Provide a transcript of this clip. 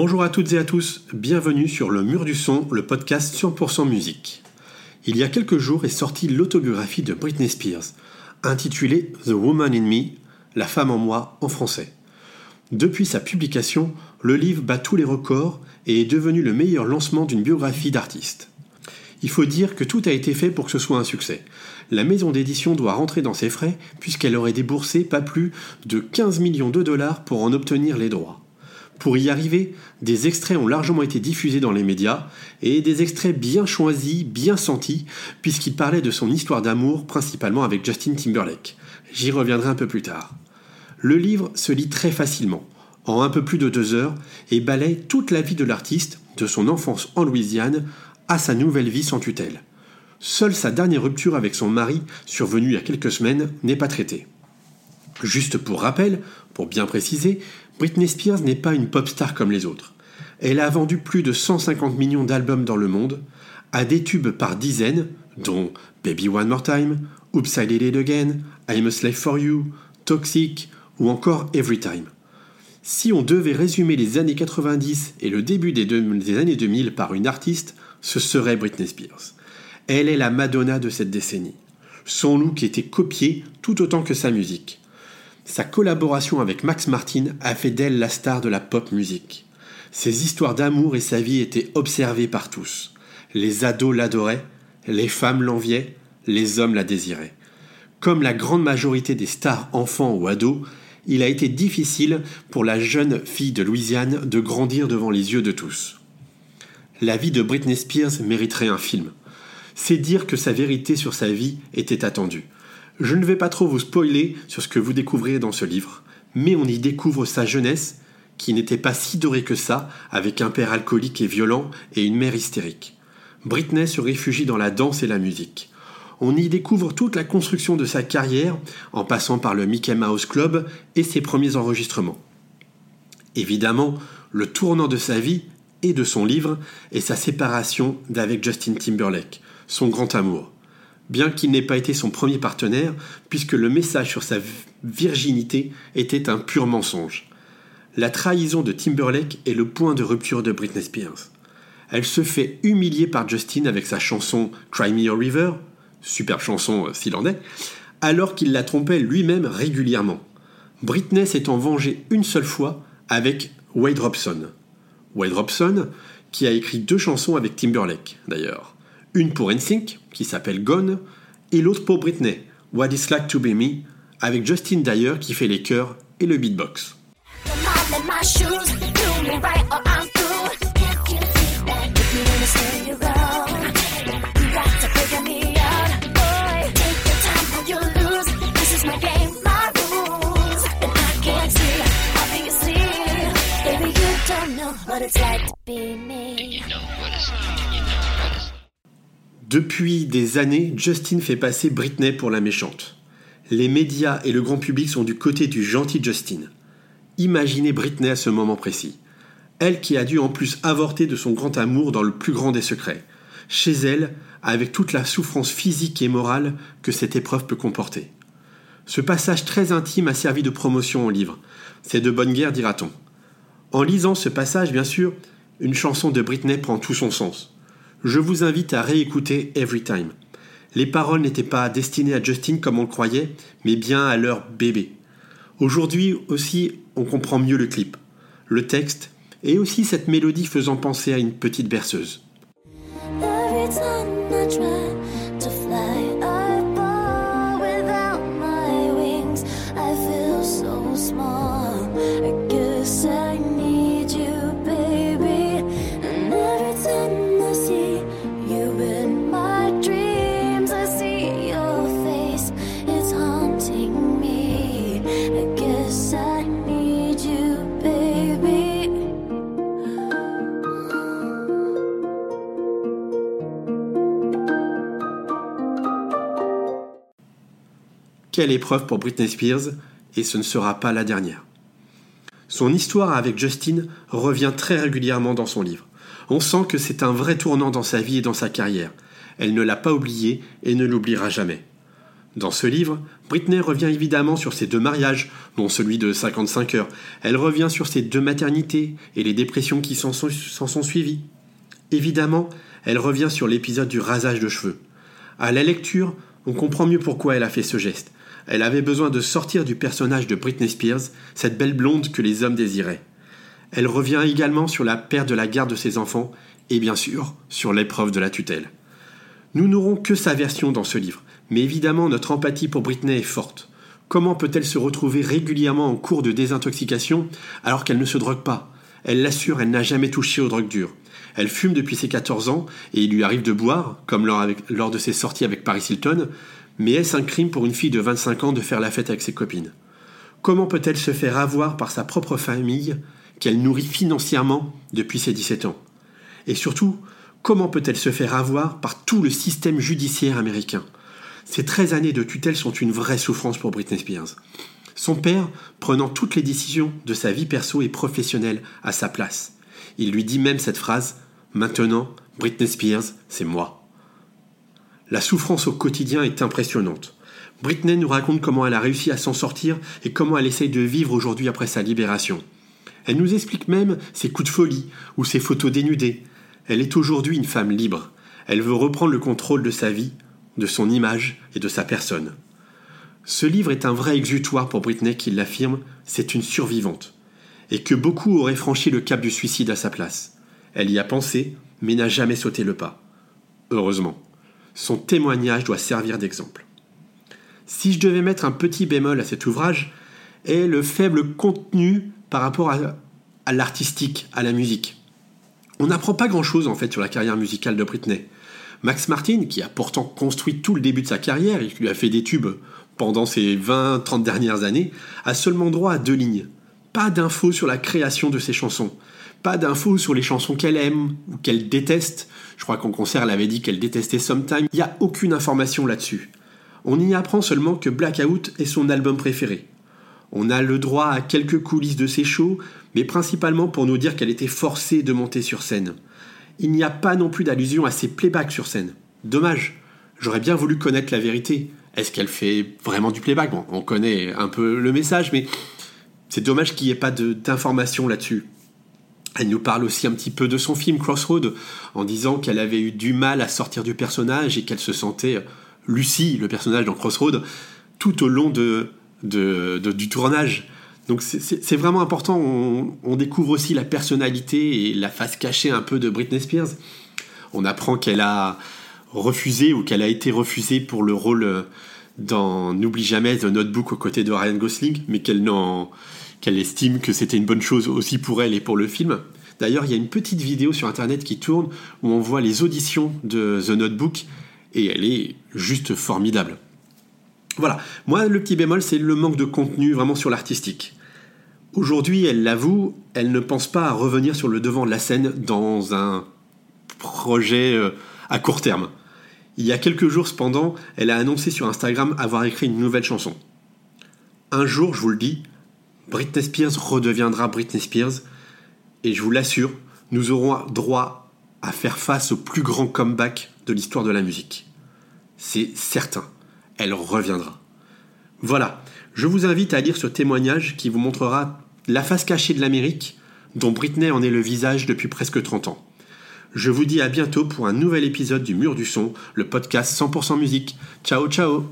Bonjour à toutes et à tous, bienvenue sur Le Mur du Son, le podcast 100% musique. Il y a quelques jours est sortie l'autobiographie de Britney Spears, intitulée The Woman in Me, La femme en moi en français. Depuis sa publication, le livre bat tous les records et est devenu le meilleur lancement d'une biographie d'artiste. Il faut dire que tout a été fait pour que ce soit un succès. La maison d'édition doit rentrer dans ses frais puisqu'elle aurait déboursé pas plus de 15 millions de dollars pour en obtenir les droits. Pour y arriver, des extraits ont largement été diffusés dans les médias, et des extraits bien choisis, bien sentis, puisqu'il parlait de son histoire d'amour, principalement avec Justin Timberlake. J'y reviendrai un peu plus tard. Le livre se lit très facilement, en un peu plus de deux heures, et balaye toute la vie de l'artiste, de son enfance en Louisiane à sa nouvelle vie sans tutelle. Seule sa dernière rupture avec son mari, survenue il y a quelques semaines, n'est pas traitée. Juste pour rappel, pour bien préciser, Britney Spears n'est pas une pop star comme les autres. Elle a vendu plus de 150 millions d'albums dans le monde, a des tubes par dizaines, dont Baby One More Time, Oops I Did It Again, I'm a Slave for You, Toxic ou encore Every Time. Si on devait résumer les années 90 et le début des, des années 2000 par une artiste, ce serait Britney Spears. Elle est la Madonna de cette décennie. Son look était copié tout autant que sa musique. Sa collaboration avec Max Martin a fait d'elle la star de la pop musique. Ses histoires d'amour et sa vie étaient observées par tous. Les ados l'adoraient, les femmes l'enviaient, les hommes la désiraient. Comme la grande majorité des stars enfants ou ados, il a été difficile pour la jeune fille de Louisiane de grandir devant les yeux de tous. La vie de Britney Spears mériterait un film. C'est dire que sa vérité sur sa vie était attendue. Je ne vais pas trop vous spoiler sur ce que vous découvrirez dans ce livre, mais on y découvre sa jeunesse, qui n'était pas si dorée que ça, avec un père alcoolique et violent et une mère hystérique. Britney se réfugie dans la danse et la musique. On y découvre toute la construction de sa carrière, en passant par le Mickey Mouse Club et ses premiers enregistrements. Évidemment, le tournant de sa vie et de son livre est sa séparation d'avec Justin Timberlake, son grand amour bien qu'il n'ait pas été son premier partenaire, puisque le message sur sa virginité était un pur mensonge. La trahison de Timberlake est le point de rupture de Britney Spears. Elle se fait humilier par Justin avec sa chanson Cry Me a River, superbe chanson euh, s'il en est, alors qu'il la trompait lui-même régulièrement. Britney en vengée une seule fois avec Wade Robson. Wade Robson, qui a écrit deux chansons avec Timberlake d'ailleurs. Une pour NSYNC, qui s'appelle Gone, et l'autre pour Britney, What It's Like to Be Me, avec Justin Dyer qui fait les chœurs et le beatbox. Depuis des années, Justin fait passer Britney pour la méchante. Les médias et le grand public sont du côté du gentil Justin. Imaginez Britney à ce moment précis. Elle qui a dû en plus avorter de son grand amour dans le plus grand des secrets. Chez elle, avec toute la souffrance physique et morale que cette épreuve peut comporter. Ce passage très intime a servi de promotion au livre. C'est de bonne guerre, dira-t-on. En lisant ce passage, bien sûr, une chanson de Britney prend tout son sens je vous invite à réécouter Every Time. Les paroles n'étaient pas destinées à Justin comme on le croyait, mais bien à leur bébé. Aujourd'hui aussi, on comprend mieux le clip, le texte, et aussi cette mélodie faisant penser à une petite berceuse. Quelle épreuve pour Britney Spears, et ce ne sera pas la dernière. Son histoire avec Justin revient très régulièrement dans son livre. On sent que c'est un vrai tournant dans sa vie et dans sa carrière. Elle ne l'a pas oublié et ne l'oubliera jamais. Dans ce livre, Britney revient évidemment sur ses deux mariages, dont celui de 55 heures. Elle revient sur ses deux maternités et les dépressions qui s'en sont, sont suivies. Évidemment, elle revient sur l'épisode du rasage de cheveux. À la lecture, on comprend mieux pourquoi elle a fait ce geste. Elle avait besoin de sortir du personnage de Britney Spears, cette belle blonde que les hommes désiraient. Elle revient également sur la perte de la garde de ses enfants et bien sûr sur l'épreuve de la tutelle. Nous n'aurons que sa version dans ce livre, mais évidemment, notre empathie pour Britney est forte. Comment peut-elle se retrouver régulièrement en cours de désintoxication alors qu'elle ne se drogue pas? Elle l'assure, elle n'a jamais touché aux drogues dures. Elle fume depuis ses 14 ans et il lui arrive de boire, comme lors, de ses sorties avec Paris Hilton, mais est-ce un crime pour une fille de 25 ans de faire la fête avec ses copines? Comment peut-elle se faire avoir par sa propre famille qu'elle nourrit financièrement depuis ses 17 ans? Et surtout, comment peut-elle se faire avoir par tout le système judiciaire américain? Ces 13 années de tutelle sont une vraie souffrance pour Britney Spears. Son père prenant toutes les décisions de sa vie perso et professionnelle à sa place. Il lui dit même cette phrase Maintenant, Britney Spears, c'est moi. La souffrance au quotidien est impressionnante. Britney nous raconte comment elle a réussi à s'en sortir et comment elle essaye de vivre aujourd'hui après sa libération. Elle nous explique même ses coups de folie ou ses photos dénudées. Elle est aujourd'hui une femme libre. Elle veut reprendre le contrôle de sa vie de son image et de sa personne. Ce livre est un vrai exutoire pour Britney qui l'affirme, c'est une survivante, et que beaucoup auraient franchi le cap du suicide à sa place. Elle y a pensé, mais n'a jamais sauté le pas. Heureusement. Son témoignage doit servir d'exemple. Si je devais mettre un petit bémol à cet ouvrage, est le faible contenu par rapport à, à l'artistique, à la musique. On n'apprend pas grand-chose en fait sur la carrière musicale de Britney. Max Martin, qui a pourtant construit tout le début de sa carrière et qui lui a fait des tubes pendant ses 20-30 dernières années, a seulement droit à deux lignes. Pas d'infos sur la création de ses chansons. Pas d'infos sur les chansons qu'elle aime ou qu'elle déteste. Je crois qu'en concert, elle avait dit qu'elle détestait Sometime. Il n'y a aucune information là-dessus. On y apprend seulement que Blackout est son album préféré. On a le droit à quelques coulisses de ses shows, mais principalement pour nous dire qu'elle était forcée de monter sur scène il n'y a pas non plus d'allusion à ses playbacks sur scène. Dommage. J'aurais bien voulu connaître la vérité. Est-ce qu'elle fait vraiment du playback? Bon, On connaît un peu le message, mais c'est dommage qu'il n'y ait pas d'informations là-dessus. Elle nous parle aussi un petit peu de son film Crossroad, en disant qu'elle avait eu du mal à sortir du personnage et qu'elle se sentait Lucie, le personnage dans Crossroad, tout au long de, du tournage. Donc c'est vraiment important, on, découvre aussi la personnalité et la face cachée un peu de Britney Spears. On apprend qu'elle a refusé ou qu'elle a été refusée pour le rôle euh, dans N'oublie jamais The Notebook aux côtés de Ryan Gosling, mais qu'elle qu'elle estime que c'était une bonne chose aussi pour elle et pour le film. D'ailleurs, il y a une petite vidéo sur internet qui tourne où on voit les auditions de The Notebook et elle est juste formidable. Voilà, moi le petit bémol c'est le manque de contenu vraiment sur l'artistique. Aujourd'hui, elle l'avoue, elle ne pense pas à revenir sur le devant de la scène dans un projet euh, à court terme. Il y a quelques jours cependant, elle a annoncé sur Instagram avoir écrit une nouvelle chanson. Un jour, je vous le dis, Britney Spears redeviendra Britney Spears, et je vous l'assure, nous aurons droit à faire face au plus grand comeback de l'histoire de la musique. C'est certain, elle reviendra. Voilà, je vous invite à lire ce témoignage qui vous montrera la face cachée de l'Amérique, dont Britney en est le visage depuis presque 30 ans. Je vous dis à bientôt pour un nouvel épisode du Mur du Son, le podcast 100% musique. Ciao ciao